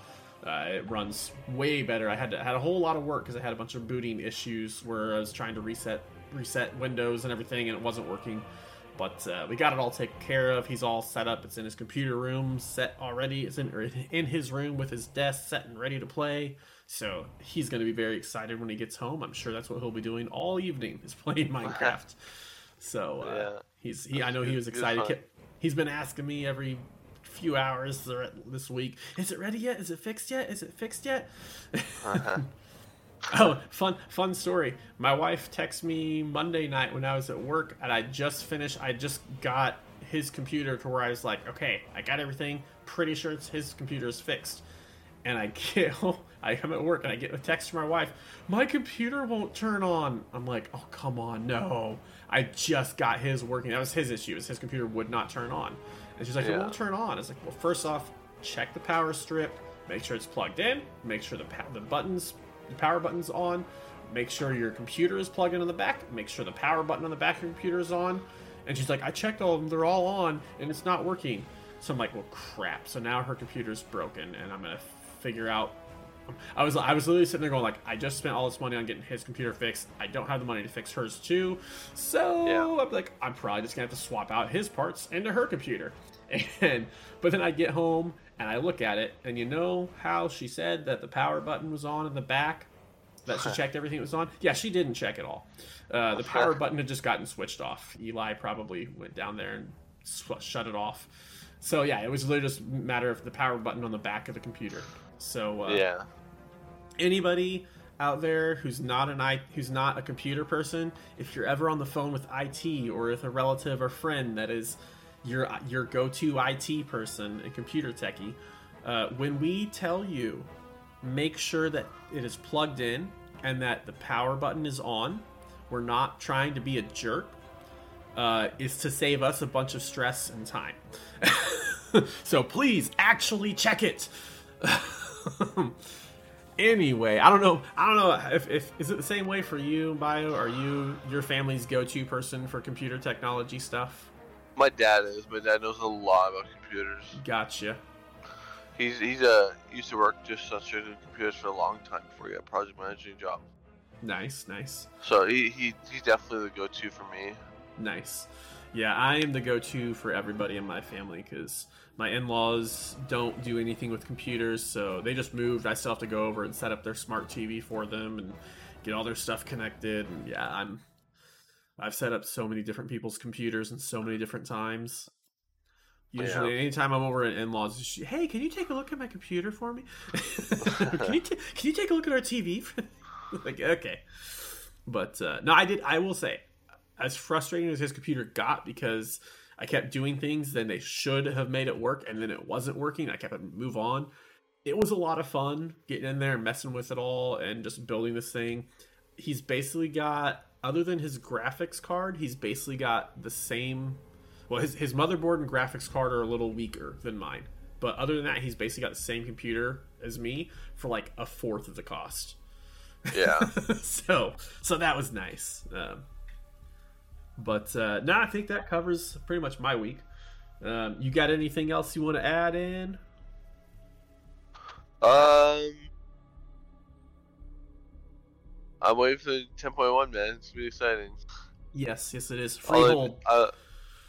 Uh, it runs way better. I had to, had a whole lot of work because I had a bunch of booting issues where I was trying to reset reset Windows and everything, and it wasn't working. But uh, we got it all taken care of. He's all set up. It's in his computer room, set already. It's in in his room with his desk set and ready to play. So he's going to be very excited when he gets home. I'm sure that's what he'll be doing all evening is playing Minecraft. So uh, Yeah. he's he. I know he was excited. He's been asking me every few hours this week. Is it ready yet? Is it fixed yet? Is it fixed yet? oh, fun fun story. My wife texted me Monday night when I was at work, and I just finished. I just got his computer to where I was like, okay, I got everything. Pretty sure it's his computer is fixed. And I get home, I come at work and I get a text from my wife. My computer won't turn on. I'm like, oh come on, no. I just got his working. That was his issue. Is his computer would not turn on. And she's like, it won't turn on. It's like, well, first off, check the power strip. Make sure it's plugged in. Make sure the pa- the buttons, the power button's on. Make sure your computer is plugged in on the back. Make sure the power button on the back of your computer is on. And she's like, I checked all of them. They're all on, and it's not working. So I'm like, well, crap. So now her computer's broken, and I'm gonna figure out. I was I was literally sitting there going like, I just spent all this money on getting his computer fixed. I don't have the money to fix hers too. So Yeah. I'm like, I'm probably just gonna have to swap out his parts into her computer. And but then I get home and I look at it, and you know how she said that the power button was on in the back. that she checked everything was on. Yeah, she didn't check it all. Uh, the power button had just gotten switched off. Eli probably went down there and sw- shut it off. So yeah, it was literally just a matter of the power button on the back of the computer. So uh, Yeah. anybody out there who's not an I who's not a computer person, if you're ever on the phone with IT or with a relative or friend that is your your go-to IT person and computer techie, uh, when we tell you, make sure that it is plugged in and that the power button is on. We're not trying to be a jerk. Uh, is to save us a bunch of stress and time. so please actually check it. anyway, I don't know. I don't know if, if is it the same way for you, Bio? Are you your family's go-to person for computer technology stuff? My dad is. My dad knows a lot about computers. Gotcha. He's he's uh used to work just on certain computers for a long time before he got a project managing job. Nice, nice, So he, he he's definitely the go-to for me. nice. Yeah, I am the go-to for everybody in my family because my in-laws don't do anything with computers, so they just moved. I still have to go over and set up their smart TV for them and get all their stuff connected. And yeah, I'm I've set up so many different people's computers and so many different times. Usually, anytime I'm over at in-laws, hey, can you take a look at my computer for me? can you ta- can you take a look at our TV? like, okay, but uh, no, I did. I will say, as frustrating as his computer got because I kept doing things, then they should have made it work, and then it wasn't working. I kept it move on. It was a lot of fun getting in there and messing with it all and just building this thing. He's basically got, other than his graphics card, he's basically got the same. Well, his, his motherboard and graphics card are a little weaker than mine. But other than that, he's basically got the same computer as me for like a fourth of the cost. Yeah. so so that was nice. Um, but uh, no, I think that covers pretty much my week. Um, you got anything else you want to add in? um. I'm waiting for 10.1, man. It's gonna exciting. Yes, yes, it is. I like, I,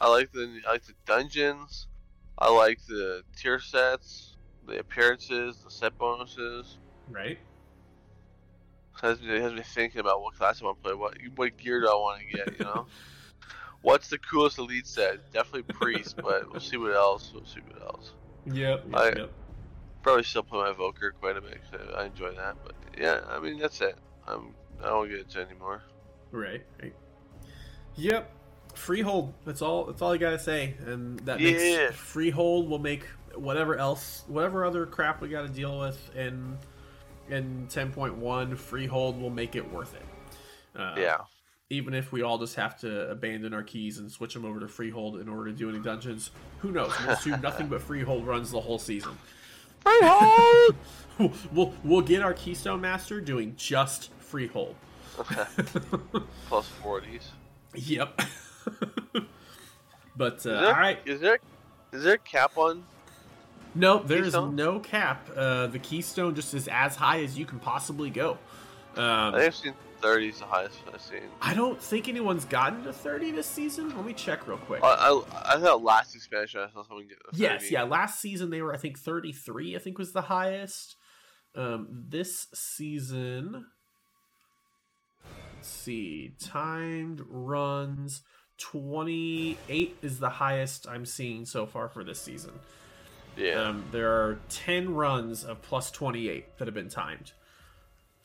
I like the I like the dungeons. I like the tier sets, the appearances, the set bonuses. Right? It has me, it has me thinking about what class I want to play. What what gear do I want to get? You know. What's the coolest elite set? Definitely priest, but we'll see what else. We'll see what else. Yep. I- yep. Probably still play my Evoker quite a bit. 'cause I I enjoy that, but yeah, I mean that's it. I'm I don't get into it anymore. Right. Right. Yep. Freehold. That's all. That's all I gotta say. And that Yeah. makes Freehold will make whatever else, whatever other crap we got to deal with in in 10.1. Freehold will make it worth it. Uh, yeah, Even if we all just have to abandon our keys and switch them over to Freehold in order to do any dungeons, who knows? We'll do nothing but Freehold runs the whole season. Freehold. We'll we'll get our Keystone Master doing just Freehold. Plus forties. Yep. but uh, there, all right, is there is there a cap on? no, there's Keystone? no cap. Uh, the Keystone just is as high as you can possibly go. Um, I've seen thirties the highest I've seen. I don't think anyone's gotten to 30 this season. Let me check real quick. I, I, I thought last expansion I saw someone get. yes, yeah. Last season they were, I think, 33. I think was the highest. Um, this season, let's see, timed runs 28 is the highest I'm seeing so far for this season. yeah. Um, there are 10 runs of plus 28 that have been timed.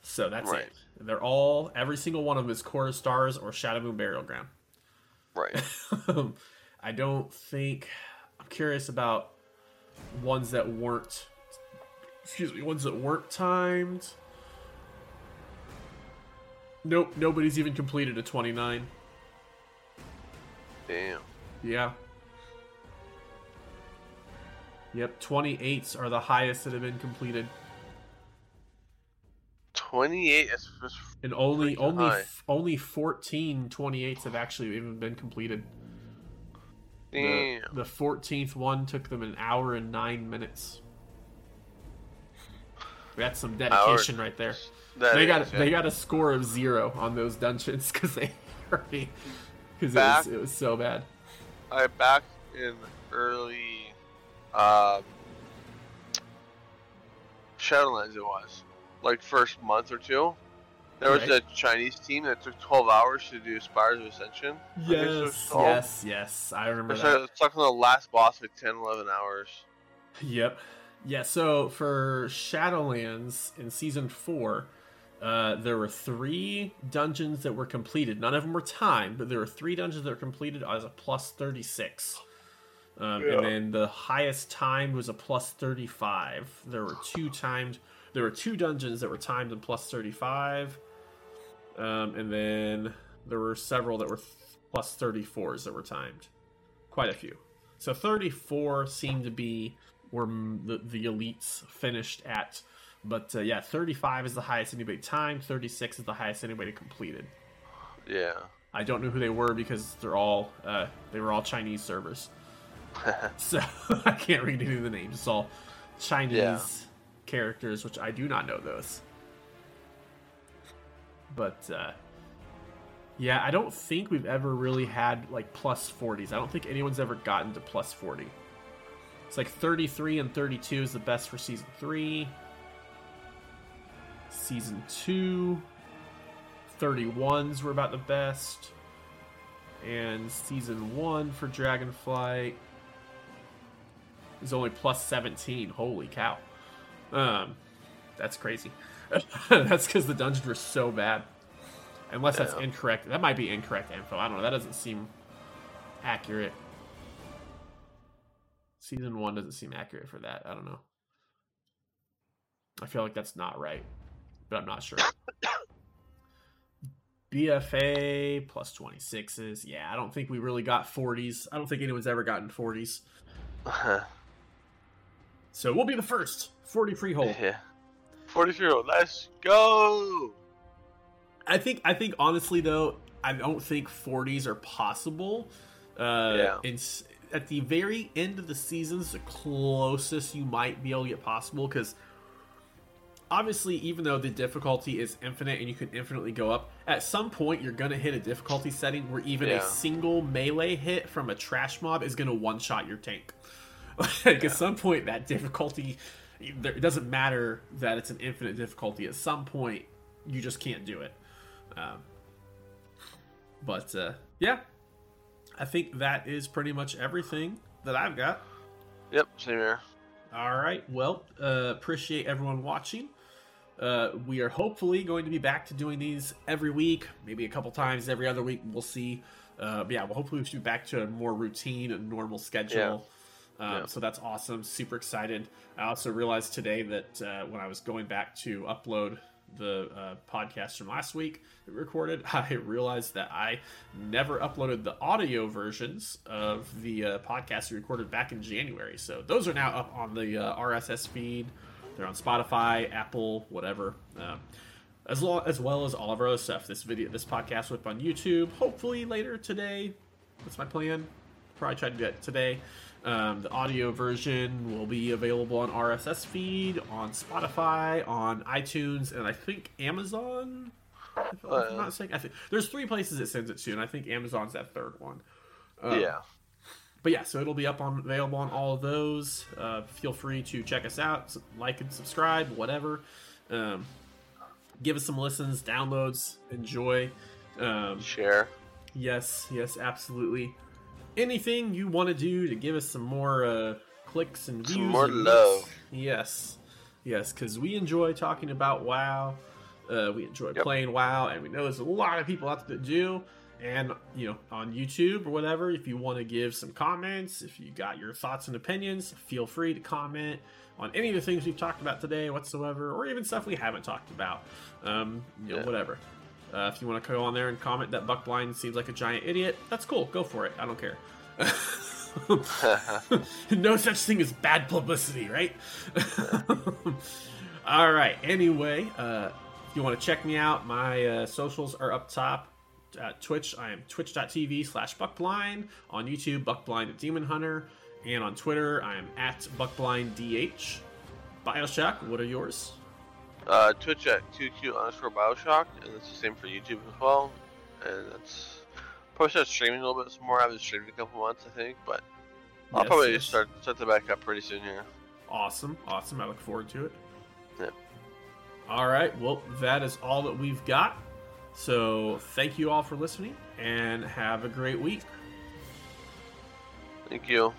So that's Right. it. They're all, every single one of them is Court of Stars or Shadowmoon Burial Ground. right. I don't think. I'm curious about ones that weren't. Excuse me, ones that weren't timed. Nope, nobody's even completed a 29. Damn. Yeah. Yep, 28s are the highest that have been completed. Twenty eight is is- And only only f- only 14 28s have actually even been completed. The, damn. the 14th one took them an hour and 9 minutes. That's some dedication right there. That they got yeah. they got a score of zero on those dungeons because they because it was, it was so bad. I back in early um, Shadowlands. It was like first month or two. There was Right. a Chinese team that took 12 hours to do Spires of Ascension. I think so, Yes, yes, yes. I remember It's that. like, it's like on the last boss like 10, 11 hours. Yep. Yeah, so for Shadowlands in season four, uh, there were three dungeons that were completed. None of them were timed, but there were three dungeons that were completed as a plus 36. Um, Yeah. And then the highest timed was a plus 35. There were two timed. There were two dungeons that were timed and plus 35. Um, and then there were several that were th- plus 34s that were timed. Quite a few. So 34 seemed to be where the, the elites finished at. But uh, yeah, 35 is the highest anybody timed, 36 is the highest anybody completed. Yeah. I don't know who they were because they're all uh, they were all Chinese servers. So I can't read any of the names. It's all Chinese Yeah. Characters, which I do not know those. But uh, yeah, I don't think we've ever really had like plus 40s. I don't think anyone's ever gotten to plus 40. It's like 33 and 32 is the best for season 3. Season 2, 31s were about the best. And season 1 for Dragonflight is only plus 17. Holy cow. Um, that's crazy. that's because the dungeons were so bad. Unless that's Yeah. incorrect. That might be incorrect info. I don't know. That doesn't seem accurate. Season 1 doesn't seem accurate for that. I don't know. I feel like that's not right, but I'm not sure. BFA plus 26s. Yeah, I don't think we really got 40s. I don't think anyone's ever gotten 40s. So we'll be the first 40 Freehold. yeah. 43 let's go! I think I think honestly though, I don't think 40s are possible. Uh Yeah. it's at the very end of the season is the closest you might be able to get possible because obviously even though the difficulty is infinite and you can infinitely go up at some point you're going to hit a difficulty setting where even a single melee hit from a trash mob is going to one shot your tank like Yeah. at some point that difficulty it doesn't matter that it's an infinite difficulty at some point you just can't do it um, but uh, yeah i think that is pretty much everything that i've got Yep, same here. all right. Well, uh, appreciate everyone watching. Uh, we are hopefully going to be back to doing these every week, maybe a couple times every other week. We'll see. Uh, but yeah, well, hopefully we should be back to a more routine and normal schedule. Um, Yeah. So that's awesome. Super excited. I also realized today that uh, when I was going back to upload the uh, podcast from last week that we recorded, I realized that I never uploaded the audio versions of the uh, podcast we recorded back in January. So those are now up on the uh, RSS feed. They're on Spotify, Apple, whatever. Um, as, lo- as well as all of our other stuff. This video, this podcast will be on YouTube. Hopefully later today. That's my plan. Probably try to do it today. Um, the audio version will be available on RSS feed, on Spotify, on iTunes, and I think Amazon. If I'm Uh, not mistaken, I think there's three places it sends it to, and I think Amazon's that third one. Um, yeah. but yeah, so it'll be up on available on all of those. Uh, feel free to check us out, like and subscribe, whatever. Um, give us some listens, downloads, enjoy. Um, Share. yes, yes, absolutely. Anything you want to do to give us some more uh, clicks and views, Some more love. Yes, yes, because we enjoy talking about WoW. Uh, we enjoy Yep. playing WoW, and we know there's a lot of people out there that do. And you know, on YouTube or whatever, if you want to give some comments, if you got your thoughts and opinions, feel free to comment on any of the things we've talked about today whatsoever, or even stuff we haven't talked about. Um, you know, Yeah. whatever. Uh, if you want to go on there and comment that Buckblind seems like a giant idiot, that's cool. Go for it. I don't care. no such thing as bad publicity, right? All right. Anyway, uh, if you want to check me out, my uh, socials are up top. At Twitch, I am twitch.tv slash buckblind. On YouTube, buckblind demon hunter. And on Twitter, I am at buckblinddh. Bioshock, what are yours? Uh, Twitch at 2Q underscore Bioshock, and it's the same for YouTube as well. And that's probably start streaming a little bit some more. I haven't streamed a couple months, I think, but I'll Yes, probably yes. start start to back up pretty soon here. Awesome, awesome. I look forward to it. Yep. All right. Well, that is all that we've got. So thank you all for listening and have a great week. Thank you.